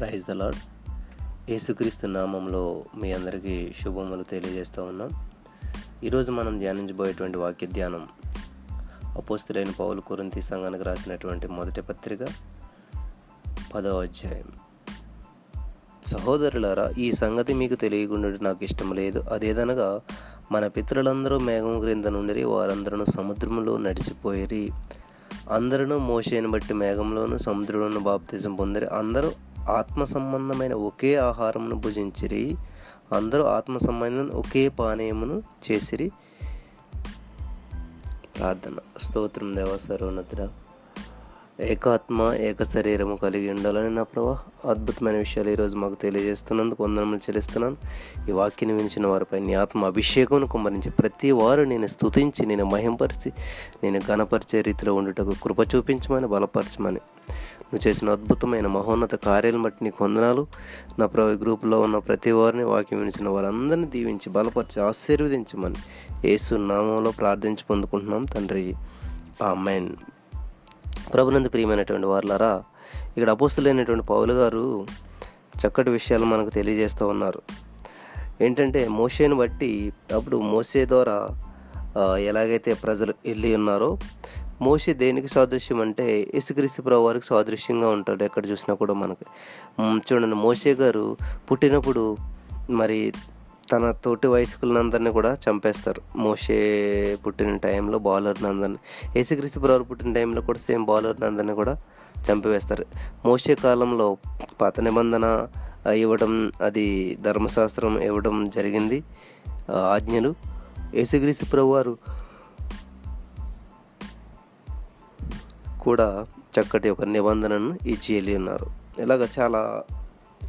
Praise the lord యేసుక్రీస్తు నామంలో మీ అందరికీ శుభములు తెలియజేస్తూ ఉన్నాం. ఈరోజు మనం ధ్యానించబోయేటువంటి వాక్య ధ్యానం అపోస్తులైన పౌలు కురంతి సంఘానికి రాసినటువంటి మొదటి పత్రిక పదవ అధ్యాయం. సహోదరులారా ఈ సంగతి మీకు తెలియకుండా నాకు ఇష్టం లేదు. అదేదనగా మన పితరులందరూ మేఘం క్రింద నుండి వారందరూ సముద్రంలో నడిచిపోయిరి. అందరూ మోషేని బట్టి మేఘంలోను సముద్రంలోను బాప్తిజం పొందిరి. అందరూ ఆత్మ సంబంధమైన ఒకే ఆహారమును భుజించిరి. అందరూ ఆత్మ సంబంధం ఒకే పానీయమును చేసిరి. ప్రార్థన. స్తోత్రం దేవ సర్వోన్నతుడ. ఏకాత్మ ఏక శరీరము కలిగి ఉండాలని నా ప్రభా అద్భుతమైన విషయాలు ఈరోజు మాకు తెలియజేస్తున్నందుకు వందనములు చెల్లిస్తున్నాను. ఈ వాక్యను వినిచిన వారిపై నీ ఆత్మ అభిషేకం కుమ్మరించి ప్రతి వారు నేను స్తుతించి నేను మహింపరిచి నేను ఘనపరిచే రీతిలో ఉండుటకు కృప చూపించమని బలపరచమని. నువ్వు చేసిన అద్భుతమైన మహోన్నత కార్యాలను బట్టి నీకు వందనాలు. నా ప్రభు గ్రూపులో ఉన్న ప్రతి వారిని వాక్యం వినిచిన వారందరినీ దీవించి బలపరిచి ఆశీర్వదించమని యేసు నామంలో ప్రార్థించి పొందుకుంటున్నాం తండ్రి. ఆ మెయిన్ ప్రభునందు ప్రియమైనటువంటి వారులారా ఇక్కడ అపోస్తులైనటువంటి పౌలు గారు చక్కటి విషయాలు మనకు తెలియజేస్తూ ఉన్నారు. ఏంటంటే మోసేను బట్టి అప్పుడు మోసే ద్వారా ఎలాగైతే ప్రజలు వెళ్ళి ఉన్నారో మోషే దేనికి సాదృశ్యం అంటే ఇసుక్రీస్తు ప్రభు వారికి సాదృశ్యంగా ఉంటాడు ఎక్కడ చూసినా కూడా మనకి. చూడండి మోషే గారు పుట్టినప్పుడు మరి తన తోటి వయస్కులందరినీ కూడా చంపేస్తారు. మోషే పుట్టిన టైంలో బౌలర్నందరిని ఏసుక్రీస్తు యేసుక్రీస్తు ప్రభు పుట్టిన టైంలో కూడా సేమ్ బౌలర్ని అందరినీ కూడా చంపివేస్తారు. మోషే కాలంలో పాత నిబంధన ఇవ్వడం అది ధర్మశాస్త్రం ఇవ్వడం జరిగింది. ఆజ్ఞలు యేసుక్రీస్తు ప్రభు వారు కూడా చక్కటి ఒక నిబంధనను ఇచ్చి వెళ్ళి ఉన్నారు. ఇలాగ చాలా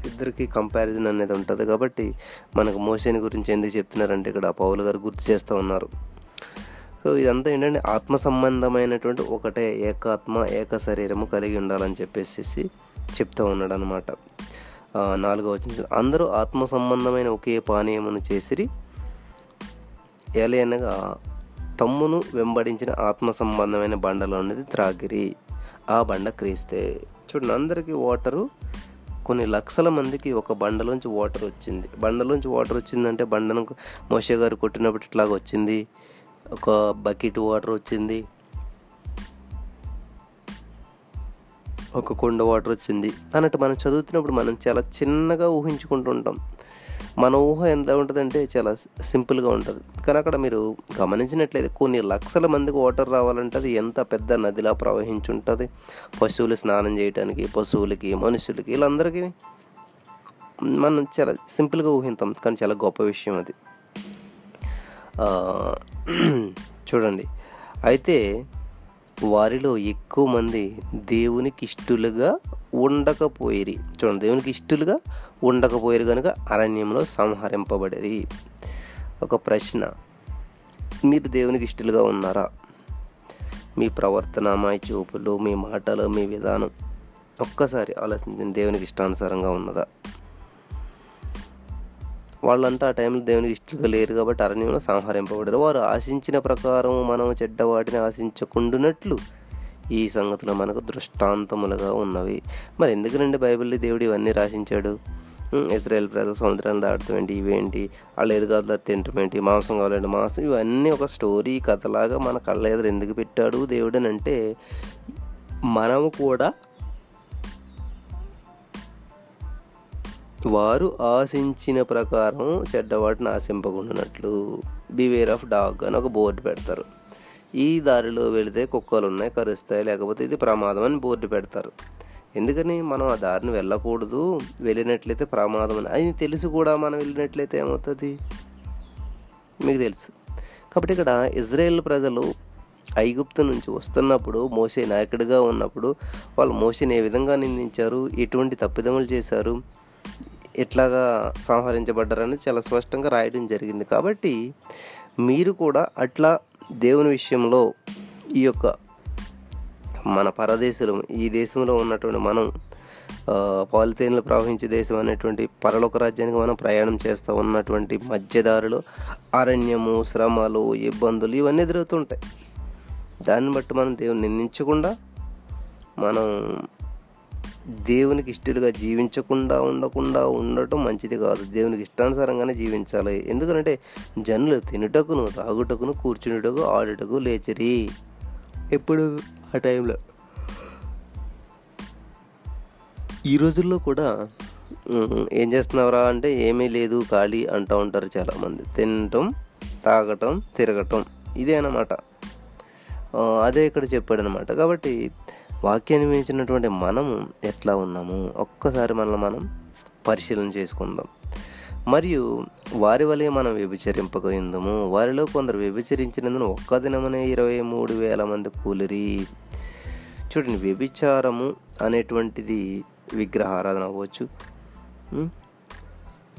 ఇద్దరికి కంపారిజన్ అనేది ఉంటుంది కాబట్టి మనకు మోసేని గురించి ఎందుకు చెప్తున్నారంటే ఇక్కడ పౌలు గారు గుర్తు చేస్తూ ఉన్నారు. సో ఇదంతా ఏంటంటే ఆత్మ సంబంధమైనటువంటి ఒకటే ఏకాత్మ ఏక శరీరము కలిగి ఉండాలని చెప్పేసి చెప్తూ ఉన్నాడు అనమాట నాలుగో వచ్చిన అందరూ ఆత్మ సంబంధమైన ఒకే పానీయమును చేసిరి ఎలయనగా తమ్మును వెంబడించిన ఆత్మ సంబంధమైన బండలో అనేది త్రాగిరి. ఆ బండ క్రీస్తే. చూడండి అందరికీ వాటరు కొన్ని లక్షల మందికి ఒక బండలోంచి వాటర్ వచ్చింది. బండలోంచి వాటర్ వచ్చిందంటే బండను మోషే గారు కొట్టినప్పుడు ఇట్లాగా వచ్చింది. ఒక బకెట్ వాటర్ వచ్చింది. ఒక కుండ వాటర్ వచ్చింది. అన్నట్టు మనం చదువుతున్నప్పుడు మనం చాలా చిన్నగా ఊహించుకుంటుంటాం. మన ఊహ ఎంత ఉంటుందంటే చాలా సింపుల్గా ఉంటుంది. కానీ అక్కడ మీరు గమనించినట్లయితే కొన్ని లక్షల మందికి వాటర్ రావాలంటే అది ఎంత పెద్ద నదిలా ప్రవహించుంటుంది. పశువులు స్నానం చేయడానికి పశువులకి మనుషులకి వీళ్ళందరికీ మనం చాలా సింపుల్గా ఊహిస్తాం కానీ చాలా గొప్ప విషయం అది. చూడండి. అయితే వారిలో ఎక్కువ మంది దేవునికి ఇష్టలుగా ఉండకపోయిరి. చూడండి దేవునికి ఇష్టలుగా ఉండకపోయిరు కనుక అరణ్యంలో సంహరింపబడిరి. ఒక ప్రశ్న. మీరు దేవునికి ఇష్టలుగా ఉన్నారా? మీ ప్రవర్తన మా చూపులు మీ మాటలు మీ విధానం. ఒక్కసారి ఆలోచించండి దేవునికి ఇష్టానుసారంగా ఉన్నదా? వాళ్ళంతా ఆ టైంలో దేవునికి ఇష్టంగా లేరు కాబట్టి అరణ్యంలో సంహరింపబడారు. వారు ఆశించిన ప్రకారం మనం చెడ్డ వాటిని ఈ సంగతులు మనకు దృష్టాంతములుగా ఉన్నవి. మరి ఎందుకనండి బైబిల్లో దేవుడు ఇవన్నీ రాసించాడు? ఇస్రాయల్ ప్రజలు సముద్రాన్ని దాటడం ఏంటి ఇవేంటి వాళ్ళు కాదు తింటాం ఏంటి మాంసం కావాలంటే మాంసం ఇవన్నీ ఒక స్టోరీ కథలాగా మన కళ్ళ ఎదురు ఎందుకు పెట్టాడు దేవుడు అని అంటే మనము కూడా వారు ఆశించిన ప్రకారం చెడ్డవాటిని ఆశింపకుండానట్లు. బివేర్ ఆఫ్ డాగ్ అని ఒక బోర్డు పెడతారు. ఈ దారిలో వెళితే కుక్కలు ఉన్నాయి కరుస్తాయి లేకపోతే ఇది ప్రమాదం అని బోర్డు పెడతారు. ఎందుకని? మనం ఆ దారిని వెళ్ళకూడదు. వెళ్ళినట్లయితే ప్రమాదం అని. అది తెలిసి కూడా మనం వెళ్ళినట్లయితే ఏమవుతుంది? మీకు తెలుసు. కాబట్టి ఇక్కడ ఇజ్రాయెల్ ప్రజలు ఐగుప్తు నుంచి వస్తున్నప్పుడు మోసే నాయకుడిగా ఉన్నప్పుడు వాళ్ళు మోసేని ఏ విధంగా నిందించారు? ఎటువంటి తప్పిదములు చేశారు? ఎట్లాగా సంహరించబడ్డారని చాలా స్పష్టంగా రాయడం జరిగింది. కాబట్టి మీరు కూడా అట్లా దేవుని విషయంలో ఈ యొక్క మన పరదేశంలో ఈ దేశంలో ఉన్నటువంటి మనం పాలిథీన్లు ప్రవహించే దేశం అనేటువంటి పరలోక రాజ్యానికి మనం ప్రయాణం చేస్తూ ఉన్నటువంటి మధ్యదారులు అరణ్యము శ్రమలు ఇబ్బందులు ఇవన్నీ ఎదురవుతుంటాయి. దాన్ని బట్టి మనం దేవుని నిందించకుండా మనం దేవునికి ఇష్టలుగా జీవించకుండా ఉండకుండా ఉండటం మంచిది కాదు. దేవునికి ఇష్టానుసారంగానే జీవించాలి. ఎందుకంటే జనులు తినుటకును తాగుటకును కూర్చునుటకు ఆడుటకు లేచరి. ఎప్పుడు? ఆ టైంలో. ఈ రోజుల్లో కూడా ఏం చేస్తున్నావురా అంటే ఏమీ లేదు ఖాళీ అంటూ ఉంటారు చాలామంది. తినటం తాగటం తిరగటం ఇదే అన్నమాట. అదే ఇక్కడ చెప్పాడు అనమాట కాబట్టి వాక్యాన్ని మించినటువంటి మనము ఎట్లా ఉన్నాము? ఒక్కసారి మనల్ని మనం పరిశీలన చేసుకుందాం. మరియు వారి వలె మనం వ్యభిచరింపకయిందము. వారిలో కొందరు వ్యభిచరించినందున ఒక్క దినమనే ఇరవై మూడు వేల మంది కూలిరి. చూడండి వ్యభిచారము అనేటువంటిది విగ్రహారాధన అవ్వచ్చు.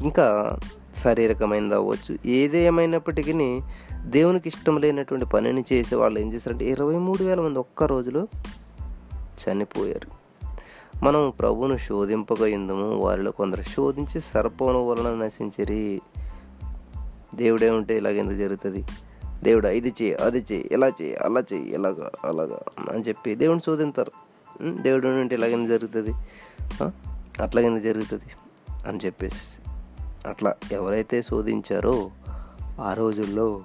ఇంకా శారీరకమైనది అవ్వచ్చు. ఏదేమైనప్పటికీ దేవునికి ఇష్టం లేనటువంటి పనిని చేసే వాళ్ళు ఏం చేస్తారంటే ఇరవై మూడు వేల మంది ఒక్క రోజులో చనిపోయారు. మనం ప్రభువును శోధింపగా ఎందుము? వారిలో కొందరు శోధించి సర్పమును వలన నశించరి. దేవుడే ఉంటే ఇలాగ ఎందుకు జరుగుతుంది? దేవుడా ఇది చేయి అది చేయి ఇలా చేయి అలా చేయి ఇలాగా అలాగా అని చెప్పి దేవుని శోధింతారు. దేవుడు ఉంటే ఇలాగ జరుగుతుంది? ఆ? అట్లా జరుగుతుంది? అని చెప్పేసి అట్లా ఎవరైతే శోధించారో ఆ రోజుల్లో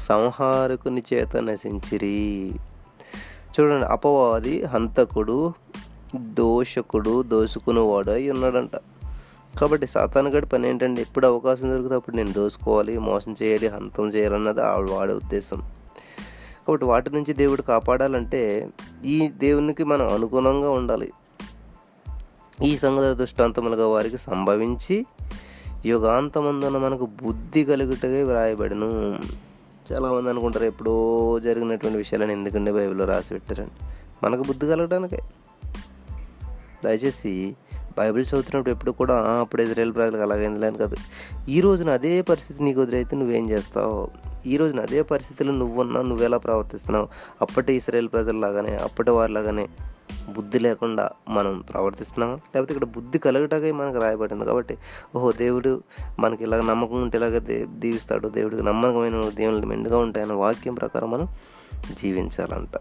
సంహారకుని చేత నశించిరి. చూడండి అపవాది హంతకుడు దోషకుడు దోసుకునేవాడు అయి ఉన్నాడంట. కాబట్టి సాతానుగడి పని ఏంటంటే ఎప్పుడు అవకాశం దొరికితే అప్పుడు నేను దోసుకోవాలి మోసం చేయాలి హంతం చేయాలన్నది ఆవిడ వాడే ఉద్దేశం. కాబట్టి వాటి నుంచి దేవుడు కాపాడాలంటే ఈ దేవునికి మనం అనుగుణంగా ఉండాలి. ఈ సంగతి దృష్టాంతములుగా వారికి సంభవించి యుగాంతమందున మనకు బుద్ధి కలుగుటగా వ్రాయబడను. చాలామంది అనుకుంటారు ఎప్పుడో జరిగినటువంటి విషయాలను ఎందుకంటే బైబిల్లో రాసి పెట్టారండి. మనకు బుద్ధి కలగడానికే. దయచేసి బైబిల్ చదువుతున్నప్పుడు ఎప్పుడు కూడా అప్పుడు ఇజ్రాయల్ ప్రజలకు అలాగైంది లేని కాదు. ఈ రోజున అదే పరిస్థితి నీకు వదిలైతే నువ్వేం చేస్తావు? ఈ రోజున అదే పరిస్థితిలో నువ్వున్నా నువ్వెలా ప్రవర్తిస్తున్నావు? అప్పటి ఇస్రాయేల్ ప్రజల్లాగానే అప్పటి వారిలాగానే. బుద్ధి లేకుండా మనం ప్రవర్తిస్తున్నాం లేకపోతే ఇక్కడ బుద్ధి కలగటగా మనకు రాయబడింది కాబట్టి ఓహో దేవుడు మనకి ఇలాగ నమ్మకం ఉంటే ఇలాగ దీవిస్తాడు దేవుడికి నమ్మకమైన దేవుళ్ళు మెండుగా ఉంటాయన్న వాక్యం ప్రకారం మనం జీవించాలంట.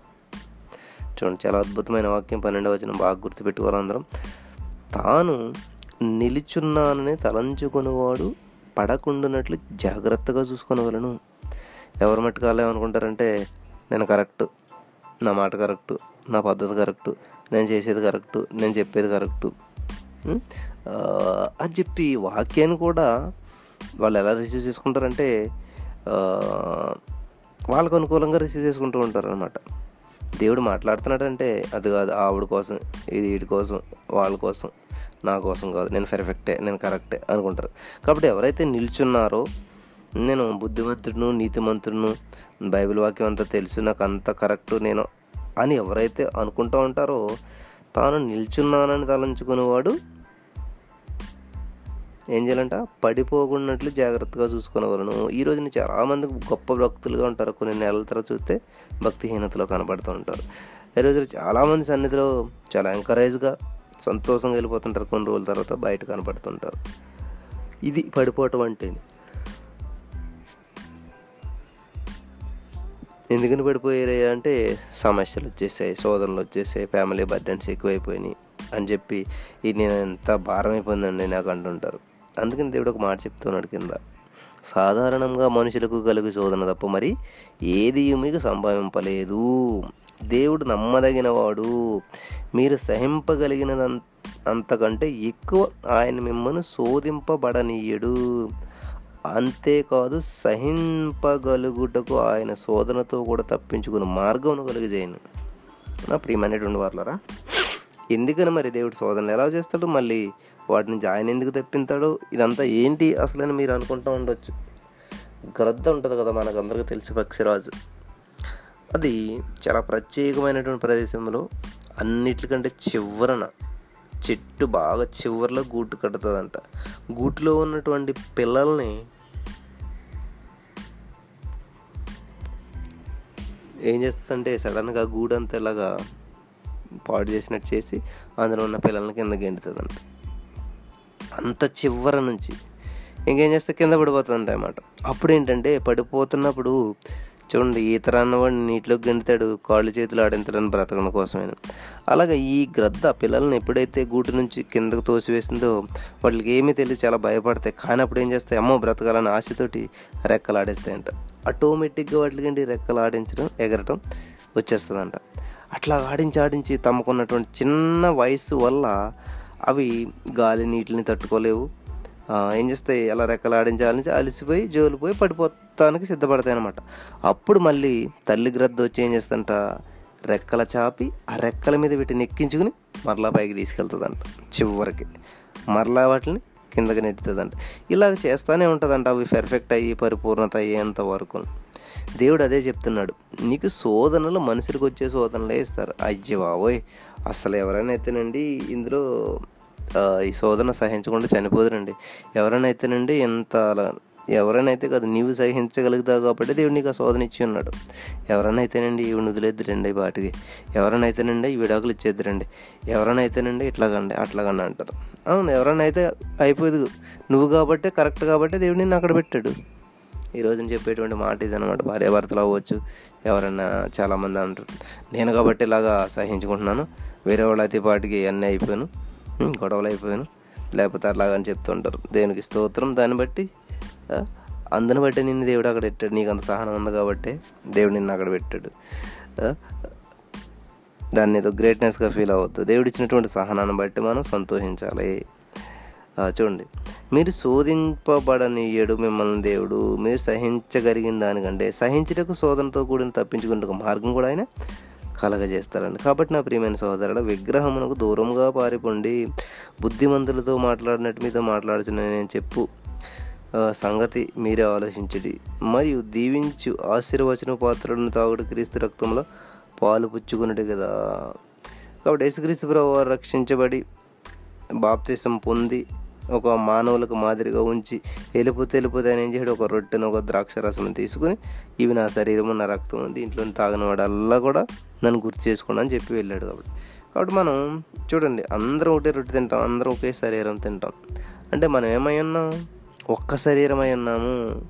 చూడండి చాలా అద్భుతమైన వాక్యం పన్నెండవ వచ్చిన బాగా గుర్తుపెట్టుకోవాలి అందరం. తాను నిలుచున్నానని తలంచుకునేవాడు పడకుండానట్లు జాగ్రత్తగా చూసుకొనవలను. ఎవరు మట్టుకు అనుకుంటారంటే నేను కరెక్ట్ నా మాట కరెక్టు నా పద్ధతి కరెక్టు నేను చేసేది కరెక్టు నేను చెప్పేది కరెక్టు. అని చెప్పి వాక్యాన్ని కూడా వాళ్ళు ఎలా రిసీవ్ చేసుకుంటారంటే వాళ్ళకు అనుకూలంగా రిసీవ్ చేసుకుంటూ ఉంటారు అనమాట దేవుడు మాట్లాడుతున్నాడంటే అది కాదు ఆవిడ కోసం ఇది వీడి కోసం వాళ్ళ కోసం నా కోసం కాదు నేను పెర్ఫెక్టే నేను కరెక్టే అనుకుంటారు. కాబట్టి ఎవరైతే నిల్చున్నారో నేను బుద్ధిమంతుడును నీతిమంతుడును బైబిల్ వాక్యం అంతా తెలుసు నాకు అంత కరెక్ట్ నేను అని ఎవరైతే అనుకుంటూ ఉంటారో తాను నిల్చున్నానని తలంచుకునేవాడు ఏం చేయాలంట? పడిపోకున్నట్లు జాగ్రత్తగా చూసుకునేవాళ్ళను. ఈ రోజున చాలామంది గొప్ప భక్తులుగా ఉంటారు. కొన్ని నెలల తర్వాత చూస్తే భక్తిహీనతలో కనబడుతూ ఉంటారు. ఈ రోజున చాలామంది సన్నిధిలో చాలా ఎంకరేజ్గా సంతోషంగా వెళ్ళిపోతుంటారు. కొన్ని రోజుల తర్వాత బయట కనబడుతుంటారు. ఇది పడిపోవటం అంటే ఎందుకని పడిపోయారు అంటే సమస్యలు వచ్చేసాయి శోధనలు వచ్చేసాయి ఫ్యామిలీ బర్డెన్స్ ఎక్కువైపోయినాయి అని చెప్పి ఇది నేను ఎంత భారం అయిపోయిందండి నాకు అంటుంటారు. అందుకని దేవుడు ఒక మాట చెప్తున్నాడు కింద. సాధారణంగా మనుషులకు కలుగు శోధన తప్ప మరి ఏది మీకు సంభవింపలేదు. దేవుడు నమ్మదగినవాడు. మీరు సహింపగలిగినదంత అంతకంటే ఎక్కువ ఆయన మిమ్మల్ని శోధింపబడనీయడు. అంతేకాదు సహింపగలుగుటకు ఆయన శోధనతో కూడా తప్పించుకుని మార్గమును కలిగజేయను. నా ప్రియమైనటువంటి వాళ్ళరా ఎందుకని మరి దేవుడు శోధనలు ఎలా చేస్తాడు? మళ్ళీ వాటిని జాయిన్ ఆయన ఎందుకు తెప్పించాడు? ఇదంతా ఏంటి అసలని మీరు అనుకుంటూ ఉండొచ్చు. గ్రద్ద ఉంటుంది కదా మనకందరికీ తెలిసి పక్షిరాజు. అది చాలా ప్రత్యేకమైనటువంటి ప్రదేశంలో అన్నిటికంటే చివరన చెట్టు బాగా చివరిలో గూటు కడుతుందంట. గూటిలో ఉన్నటువంటి పిల్లల్ని ఏం చేస్తుందంటే సడన్గా గూడంతా ఇలాగా పాడు చేసినట్టు చేసి అందులో ఉన్న పిల్లల్ని కింద గెంటుతుందంట. అంత చివర నుంచి ఇంకేం చేస్తే కింద పడిపోతుందంట అన్నమాట అప్పుడు ఏంటంటే పడిపోతున్నప్పుడు చూడండి ఈత రాన్నవాడిని నీటిలోకి గెంటుతాడు కాళ్ళు చేతులు ఆడించడానికి బ్రతకడం కోసమైన. అలాగే ఈ గ్రద్ద పిల్లల్ని ఎప్పుడైతే గూటి నుంచి కిందకు తోసివేసిందో వాళ్ళకి ఏమీ తెలియదు చాలా భయపడతాయి. కానీ అప్పుడు ఏం చేస్తాయి? అమ్మో బ్రతకాలని ఆశతోటి రెక్కలు ఆడేస్తాయంట ఆటోమేటిక్గా వాటికి రెక్కలు ఆడించడం ఎగరటం వచ్చేస్తుందంట. అట్లా ఆడించి ఆడించి తమకున్నటువంటి చిన్న వయసు వల్ల అవి గాలి నీటిని తట్టుకోలేవు ఏం చేస్తాయి? అలా రెక్కలు అలసిపోయి జోలు పోయి జోలిపోయి పడిపోతానికి సిద్ధపడతాయి అనమాట అప్పుడు మళ్ళీ తల్లి గ్రద్ద వచ్చి ఏం చేస్తంట రెక్కల చాపి ఆ రెక్కల మీద వీటిని ఎక్కించుకుని మరలా పైకి తీసుకెళ్తుందంట చివరికి. మరలా వాటిని కిందకి నెట్టుతుందంట. ఇలాగ చేస్తూనే ఉంటుందంట అవి పెర్ఫెక్ట్ అయ్యి పరిపూర్ణత అయ్యేంత వరకు. దేవుడు అదే చెప్తున్నాడు నీకు శోధనలు మనుషులకు వచ్చే శోధనలే ఇస్తారు. అయ్య బాబోయ్! అసలు ఎవరైనా అయితేనండి ఇందులో ఈ శోధన సహించకుండా చనిపోదురండి. ఎవరైనా అయితేనండి ఎంత అలా ఎవరైనా అయితే కాదు నీవు సహించగలుగుతావు కాబట్టి దేవుడు నీకు ఆ శోధన ఇచ్చి ఉన్నాడు. ఎవరైనా అయితేనండి ఇవి వదిలేద్దురండి వాటికి ఎవరైనా అయితేనండి ఈ విడాకులు ఇచ్చేద్దురండి. ఎవరైనా అయితేనండి ఇట్లాగండి అట్లాగండి అంటారు. అవును ఎవరైనా అయితే అయిపోదు నువ్వు కాబట్టి కరెక్ట్ కాబట్టి దేవుడు నిన్ను అక్కడ పెట్టాడు. ఈ రోజున చెప్పేటువంటి మాట ఇదనమాట భార్యాభర్తలు అవ్వచ్చు ఎవరైనా చాలామంది అంటారు. నేను కాబట్టి ఇలాగా సహించుకుంటున్నాను. వేరే వాళ్ళ అయితే పాటికి అన్నీ అయిపోయాను. గొడవలు అయిపోయాను. లేకపోతే అలాగని అని చెప్తుంటారు దేవునికి స్తోత్రం? దాన్ని బట్టి అందని అందుని బట్టి నిన్ను దేవుడు అక్కడ పెట్టాడు. నీకు అంత సహనం ఉంది కాబట్టి దేవుడు నిన్ను అక్కడ పెట్టాడు. దాన్ని ఏదో గ్రేట్నెస్గా ఫీల్ అవ్వద్దు. దేవుడు ఇచ్చినటువంటి సహనాన్ని బట్టి మనం సంతోషించాలి. చూడండి. మీరు శోధింపబడనీయడు మిమ్మల్ని దేవుడు. మీరు సహించగలిగిన దానికంటే సహించుటకు శోధనతో కూడిన తప్పించుకునే మార్గం కూడా ఆయన కలగజేస్తారండి కాబట్టి నా ప్రియమైన సహోదరుడు విగ్రహమునకు దూరంగా పారిపోండి. బుద్ధిమంతులతో మాట్లాడినట్టు మీతో మాట్లాడుచున్న నేను చెప్పు సంగతి మీరే ఆలోచించడి. మరియు దీవించు ఆశీర్వచన పాత్రలను తాగుడు క్రీస్తు రక్తంలో పాలు పుచ్చుకున్నట్టు కదా. కాబట్టి యేసుక్రీస్తు ప్రభు వారు రక్షించబడి బాప్తిసం పొంది ఒక మానవులకు మాదిరిగా ఉంచి ఎలుపు తెలుపు అని ఏం చేయడు ఒక రొట్టెను ఒక ద్రాక్ష రసం తీసుకుని ఇవి నా శరీరము నా రక్తం దీంట్లో తాగిన వాడల్లా కూడా నన్ను గుర్తు చేసుకోండి అని చెప్పి వెళ్ళాడు కాబట్టి. కాబట్టి మనం చూడండి అందరం ఒకటే రొట్టె తింటాం అందరం ఒకే శరీరం తింటాం. అంటే మనం ఏమై ఉన్నాం? ఒక్క శరీరమై ఉన్నాము.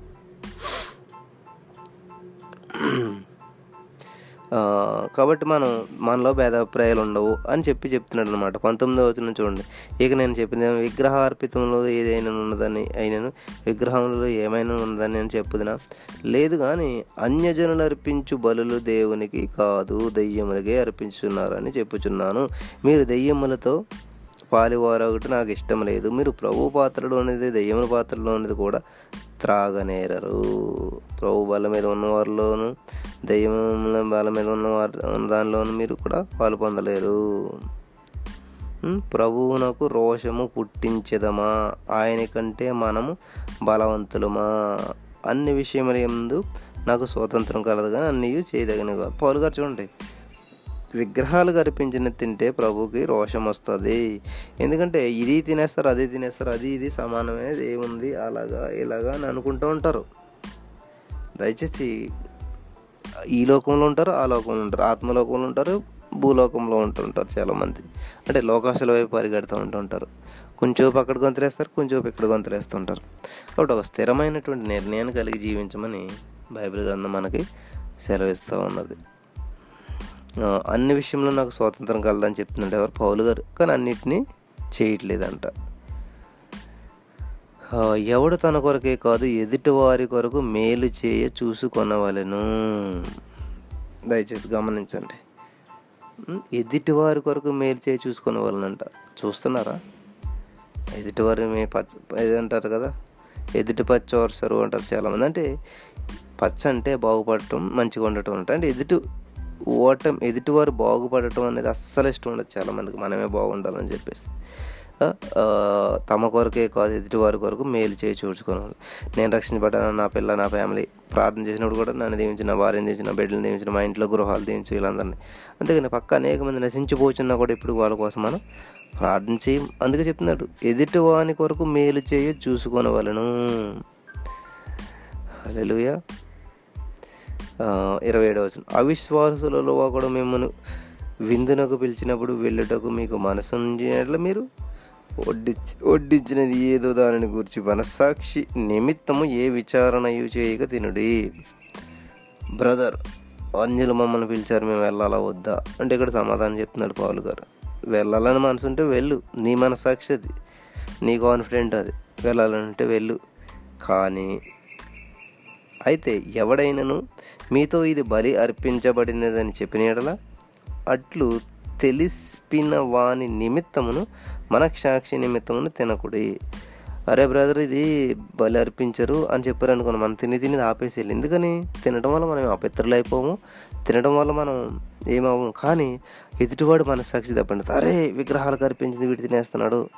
కాబట్టి మనం మనలో భేదాభిప్రాయాలు ఉండవు అని చెప్పి చెప్తున్నాడు అనమాట పంతొమ్మిదవ వచనం చూడండి. ఇక నేను చెప్పింది ఏమో, విగ్రహార్పితంలో ఏదైనా ఉన్నదని అయినను విగ్రహంలో ఏమైనా ఉన్నదని నేను చెప్పుదినా? లేదు కానీ అన్యజనులు అర్పించు బలులు దేవునికి కాదు దెయ్యములకే అర్పించున్నారని చెప్పుచున్నాను. మీరు దెయ్యములతో పాలివారొకటి నాకు ఇష్టం లేదు. మీరు ప్రభు పాత్రలోనిది దెయ్యముల పాత్రలోనిది కూడా త్రాగనేరరు. ప్రభు బల మీద ఉన్నవారిలోను దెయ్యముల బల మీద ఉన్నవారి దానిలోను మీరు కూడా పాలు పొందలేరు. ప్రభువునకు రోషము పుట్టించదమా? ఆయన కంటే మనము బలవంతులమా? అన్ని విషయముల ఎందు నాకు స్వాతంత్రం కలదు కానీ అన్నీ చేయదగినవి కాదు. పౌలు గారు చూడండి విగ్రహాలు కనిపించిన తింటే ప్రభుకి రోషం వస్తుంది. ఎందుకంటే ఇది తినేస్తారు అది తినేస్తారు అది ఇది సమానమే ఏముంది అలాగా ఇలాగా అని అనుకుంటూ ఉంటారు. దయచేసి ఈ లోకంలో ఉంటారు ఆ లోకంలో ఉంటారు ఆత్మలోకంలో ఉంటారు భూలోకంలో ఉంటుంటారు చాలామంది. అంటే లోకాశల వైపు పరిగెడుతూ ఉంటుంటారు కొంచెంసేపు అక్కడ గొంతులేస్తారు కొంచెం ఇక్కడ గొంతులేస్తుంటారు కాబట్టి ఒక స్థిరమైనటువంటి నిర్ణయాన్ని కలిగి జీవించమని బైబిల్ గ్రంథం మనకి సెలవిస్తూ ఉన్నది. అన్ని విషయంలో నాకు స్వాతంత్రం కలదని చెప్తుందంటే ఎవరు? పౌలు గారు. కానీ అన్నిటినీ చేయట్లేదంట. ఎవడు తన కొరకే కాదు ఎదుటి వారి కొరకు మేలు చేయ చూసుకొనవలెను. దయచేసి గమనించండి. ఎదుటి వారి కొరకు మేలు చేయ చూసుకొనవలనంట. చూస్తున్నారా? ఎదుటివారి మే పచ్చ ఇది అంటారు కదా? ఎదుటి పచ్చ ఓర్సరు అంటారు చాలామంది. అంటే పచ్చ అంటే బాగుపడటం మంచిగా ఉండటం అంటే. అంటే ఎదుటి ఓటం ఎదుటివారు బాగుపడటం అనేది అస్సలు ఇష్టం ఉండదు చాలామందికి. మనమే బాగుండాలని చెప్పేసి. తమ కొరకే కాదు ఎదుటివారి కొరకు మేలు చేయి చూసుకోవాలి నేను రక్షించబడ్డాను నా పిల్ల నా ఫ్యామిలీ. ప్రార్థన చేసినప్పుడు కూడా నన్ను దీవించిన నా భార్యను దీవించిన నా బిడ్డలను దీవించిన మా ఇంట్లో గృహాలు దీవించు వీళ్ళందరినీ. అందుకని పక్క అనేక మంది నశించిపోతున్నా కూడా ఇప్పుడు వాళ్ళ కోసం మనం ప్రార్థన చేయం. అందుకే చెప్తున్నాడు ఎదుటి వాని కొరకు మేలు చేయ చూసుకొనవలను. హల్లెలూయా. ఇరవై ఏడవ వచనం. అవిశ్వాసులలో ఒకడు మిమ్మల్ని విందునకు పిలిచినప్పుడు వెళ్ళుటకు మీకు మనసు మీరు వడ్డి వడ్డించినది ఏదో దానిని గురించి మనస్సాక్షి నిమిత్తము ఏ విచారణయు చేయక తినుడి. బ్రదర్ అన్యులు మమ్మల్ని పిలిచారు మేము వెళ్ళాలా వద్దా? అంటే ఇక్కడ సమాధానం చెప్తున్నాడు పావులు గారు. వెళ్ళాలని మనసు ఉంటే వెళ్ళు నీ మనసాక్షి అది నీ కాన్ఫిడెంట్ అది. వెళ్ళాలంటే వెళ్ళు. కానీ అయితే ఎవడైనను మీతో ఇది బలి అర్పించబడినదని చెప్పిన ఎడల అట్లు తెలిసిన వాని నిమిత్తమును మన సాక్షి నిమిత్తమును తినకుడి. అరే బ్రదర్ ఇది బలి అర్పించరు అని చెప్పారు అనుకోండి మనం తిని తిని ఆపేసేయాలి ఎందుకని? తినడం వల్ల మనం అపిత్రులు అయిపోము తినడం వల్ల మనం ఏమవు కానీ ఎదుటివాడు మన సాక్షి దెబ్బండి అరే విగ్రహాలకు అర్పించింది వీటి తినేస్తున్నాడు.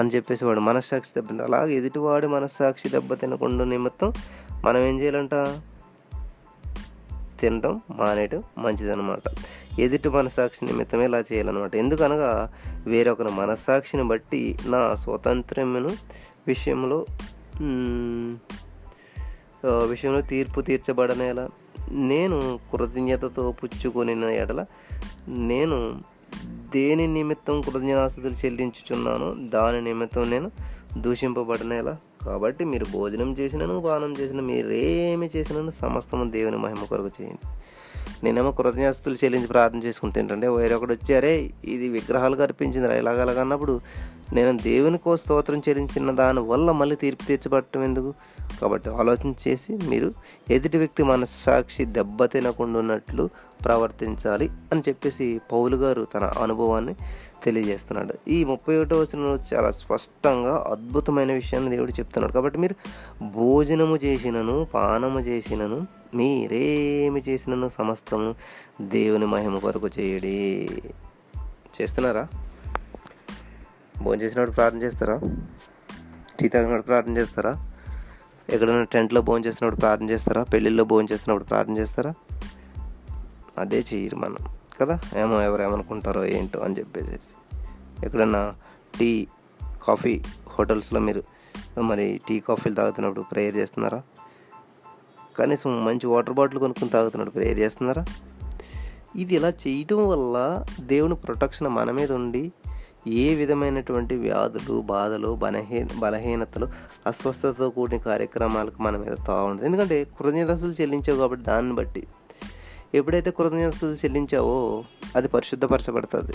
అని చెప్పేసి వాడు మనస్సాక్షి దెబ్బ అలాగే ఎదుటివాడి మనస్సాక్షి దెబ్బ తినకుండా నిమిత్తం మనం ఏం చేయాలంట? తినడం మానేయటం మంచిదన్నమాట. ఎదుటి మనసాక్షి నిమిత్తం ఇలా చేయాలన్నమాట. ఎందుకనగా వేరొకరి మనస్సాక్షిని బట్టి నా స్వతంత్రమును విషయంలో విషయంలో తీర్పు తీర్చబడనేలా నేను కృతజ్ఞతతో పుచ్చుకొని ఎడల నేను దేని నిమిత్తం కృతజ్ఞతాస్తుతులు చెల్లించుచున్నానో దాని నిమిత్తం నేను దూషింపబడినలా. కాబట్టి మీరు భోజనం చేసినను పానం చేసిన మీరేమి చేసినను సమస్తము దేవుని మహిమ కొరకు చేయండి. నేనేమో కృతజ్ఞతలు చెల్లించి ప్రార్థన చేసుకుంటే ఏంటంటే వేరొకడు ఒకటి అరే ఇది విగ్రహాలు అర్పించింది ఇలాగ అలాగ నేను దేవునికో స్తోత్రం చెల్లించిన దాని వల్ల మళ్ళీ తీర్పు తీర్చబడటం ఎందుకు? కాబట్టి ఆలోచన చేసి మీరు ఎదుటి వ్యక్తి మనస్సాక్షి దెబ్బ తినకుండా ఉన్నట్లు ప్రవర్తించాలి అని చెప్పేసి పౌలు గారు తన అనుభవాన్ని తెలియజేస్తున్నాడు. ఈ ముప్పై ఒకటో వచనంలో చాలా స్పష్టంగా అద్భుతమైన విషయాన్ని దేవుడు చెప్తున్నాడు. కాబట్టి మీరు భోజనము చేసినను పానము చేసినను మీరేమి చేసినను సమస్తము దేవుని మహిమ కొరకు చేయడి. చేస్తున్నారా? భోజనం చేసినప్పుడు ప్రార్థన చేస్తారా? టీ తాగినప్పుడు ప్రార్థన చేస్తారా? ఎక్కడైనా టెంట్లో భోజనం చేస్తున్నప్పుడు ప్రార్థన చేస్తారా? పెళ్ళిళ్ళలో భోజనం చేస్తున్నప్పుడు ప్రార్థన చేస్తారా? అదే చేయరు మనం. కదా? ఏమో ఎవరేమనుకుంటారో ఏంటో అని చెప్పేసి ఎక్కడన్నా టీ కాఫీ హోటల్స్లో మీరు మరి టీ కాఫీలు తాగుతున్నప్పుడు ప్రేయర్ చేస్తున్నారా? కనీసం మంచి వాటర్ బాటిల్ కొనుక్కొని తాగుతున్నప్పుడు ప్రేయర్ చేస్తున్నారా? ఇది ఇలా చేయటం వల్ల దేవుని ప్రొటెక్షన్ మన మీద ఉండి ఏ విధమైనటువంటి వ్యాధులు బాధలు బలహీ బలహీనతలు అస్వస్థతతో కూడిన కార్యక్రమాలకు మన మీద తా ఉంటుంది ఎందుకంటే కృతజ్ఞతలు చెల్లించావు కాబట్టి దాన్ని బట్టి. ఎప్పుడైతే కృతజ్ఞతలు చెల్లించావో అది పరిశుద్ధపరచబడుతుంది.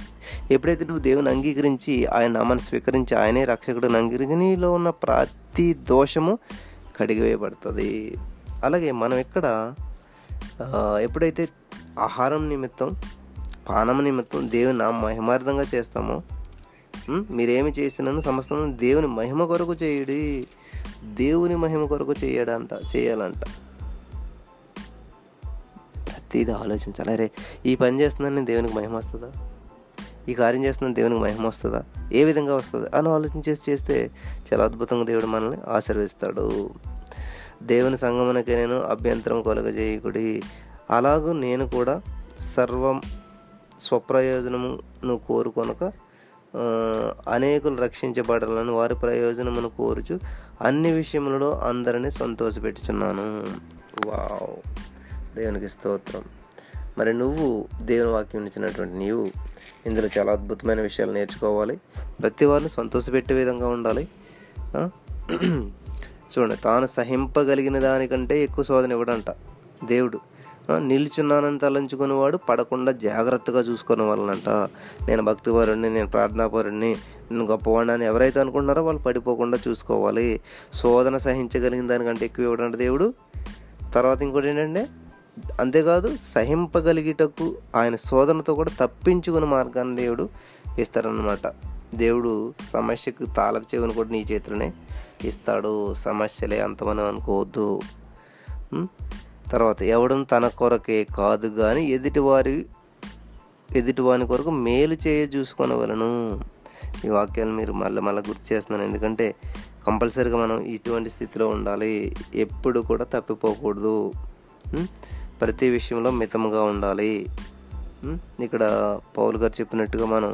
ఎప్పుడైతే నువ్వు దేవుని అంగీకరించి ఆయన నామాన్ని స్వీకరించి ఆయనే రక్షకుడిని అంగీకరించి నీలో ఉన్న ప్రతి దోషము కడిగివేయబడుతుంది. అలాగే మనం ఇక్కడ ఎప్పుడైతే ఆహారం నిమిత్తం పానం నిమిత్తం దేవుని నా మహిమార్థంగా చేస్తామో మీరేమి చేసినాను సమస్తం దేవుని మహిమ కొరకు చేయడి దేవుని మహిమ కొరకు చేయడంట చేయాలంట. ప్రతిదీ ఆలోచించాలి. అరే ఈ పని చేస్తున్నాను నేను దేవునికి మహిమ వస్తుందా? ఈ కార్యం చేస్తున్నాను దేవునికి మహిమ వస్తుందా? ఏ విధంగా వస్తుంది? అని ఆలోచించేసి చేస్తే చాలా అద్భుతంగా దేవుడు మనల్ని ఆశీర్వదిస్తాడు. దేవుని సంగమనకే నేను అభ్యంతరం కలుగజేయకుడి అలాగూ నేను కూడా సర్వం స్వప్రయోజనమును కోరుకొనక అనేకులు రక్షించబడాలని వారి ప్రయోజనమును కోరుచు అన్ని విషయములలో అందరినీ సంతోషపెట్టుచున్నాను. వావ్. దేవునికి స్తోత్రం. మరి నువ్వు దేవుని వాక్యం ఇచ్చినటువంటి నీవు ఇందులో చాలా అద్భుతమైన విషయాలు నేర్చుకోవాలి. ప్రతి వారిని సంతోషపెట్టే విధంగా ఉండాలి. చూడండి తాను సహింపగలిగిన దానికంటే ఎక్కువ శోధన ఇవ్వడంట దేవుడు. నిల్చున్నానని తలంచుకుని వాడు పడకుండా జాగ్రత్తగా చూసుకునే వాళ్ళనంట. నేను భక్తిపరుడిని నేను ప్రార్థనాపరుణ్ణి నేను గొప్పవాడిని అని ఎవరైతే అనుకుంటున్నారో వాళ్ళు పడిపోకుండా చూసుకోవాలి. శోధన సహించగలిగిన దానికంటే ఎక్కువ ఇవ్వడంట దేవుడు. తర్వాత ఇంకోటి ఏంటంటే అంతేకాదు సహింపగలిగిటకు ఆయన శోధనతో కూడా తప్పించుకున్న మార్గాన్ని దేవుడు ఇస్తారనమాట దేవుడు సమస్యకు తాళపు చెవిని కూడా నీ చేతిలోనే ఇస్తాడు. సమస్యలే అంతమని అనుకోవద్దు. తర్వాత ఎవడం తన కొరకే కాదు కానీ ఎదుటివారి ఎదుటివాని కొరకు మేలు చేయ చూసుకొనవలను. ఈ వాక్యాలు మీరు మళ్ళీ మళ్ళీ గుర్తు చేస్తున్నాను. ఎందుకంటే కంపల్సరీగా మనం ఇటువంటి స్థితిలో ఉండాలి. ఎప్పుడు కూడా తప్పిపోకూడదు. ప్రతి విషయంలో మితముగా ఉండాలి. ఇక్కడ పౌల్ గారు చెప్పినట్టుగా మనం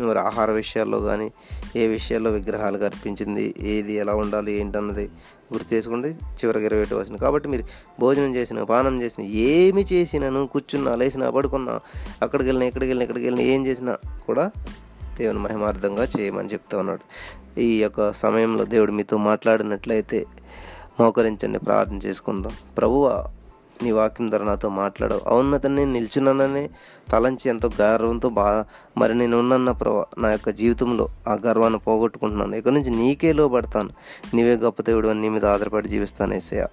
మరి ఆహార విషయాల్లో కానీ ఏ విషయాల్లో విగ్రహాలు కనిపించింది ఏది ఎలా ఉండాలి ఏంటన్నది గుర్తు చేసుకోండి. చివరికి ఇరవై ఒకటి వచ్చిన కాబట్టి మీరు భోజనం చేసిన పానం చేసిన ఏమి చేసినాను కూర్చున్నా లేచినా పడుకున్నా అక్కడికి వెళ్ళినా ఇక్కడికి వెళ్ళినా ఇక్కడికి వెళ్ళినా ఏం చేసినా కూడా దేవుని మహిమార్థంగా చేయమని చెప్తా ఉన్నాడు. ఈ యొక్క సమయంలో దేవుడు మీతో మాట్లాడినట్లయితే మోకరించండి ప్రార్థన చేసుకుందాం. ప్రభువా నీ వాక్యం ద్వారా నాతో మాట్లాడవు. అవును అతన్ని నేను నిల్చున్నానని తలంచి ఎంతో గర్వంతో బా మరి నేను ఉన్నన్న ప్రభా నా యొక్క జీవితంలో ఆ గర్వాన్ని పోగొట్టుకుంటున్నాను. ఇక్కడి నుంచి నీకే లోబడతాను. నీవే గొప్ప దేవుడు అని నీ మీద ఆధారపడి జీవిస్తాను ఏసయ్య.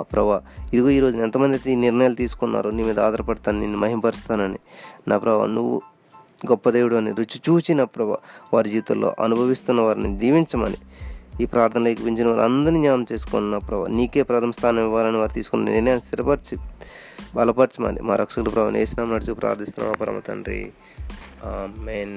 ప్రభా ఇదిగో ఈరోజు ఎంతమంది అయితే ఈ నిర్ణయాలు తీసుకున్నారో నీ మీద ఆధారపడతాను నిన్ను మహింపరుస్తానని. నా ప్రభా నువ్వు గొప్ప దేవుడు అని రుచి చూచి నా ప్రభా వారి జీవితంలో అనుభవిస్తున్న వారిని దీవించమని ఈ ప్రార్థనలో ఎక్కించిన వారందరినీ జ్ఞానం చేసుకున్న ప్రభావ నీకే ప్రథమ స్థానం ఇవ్వాలని వారు తీసుకున్న నిర్ణయాన్ని స్థిరపరిచి బలపరచమని మా రక్షకుడు ప్రభావం వేసినాం నడుచు ప్రార్థిస్తున్నాం పరమ తండ్రి. మెయిన్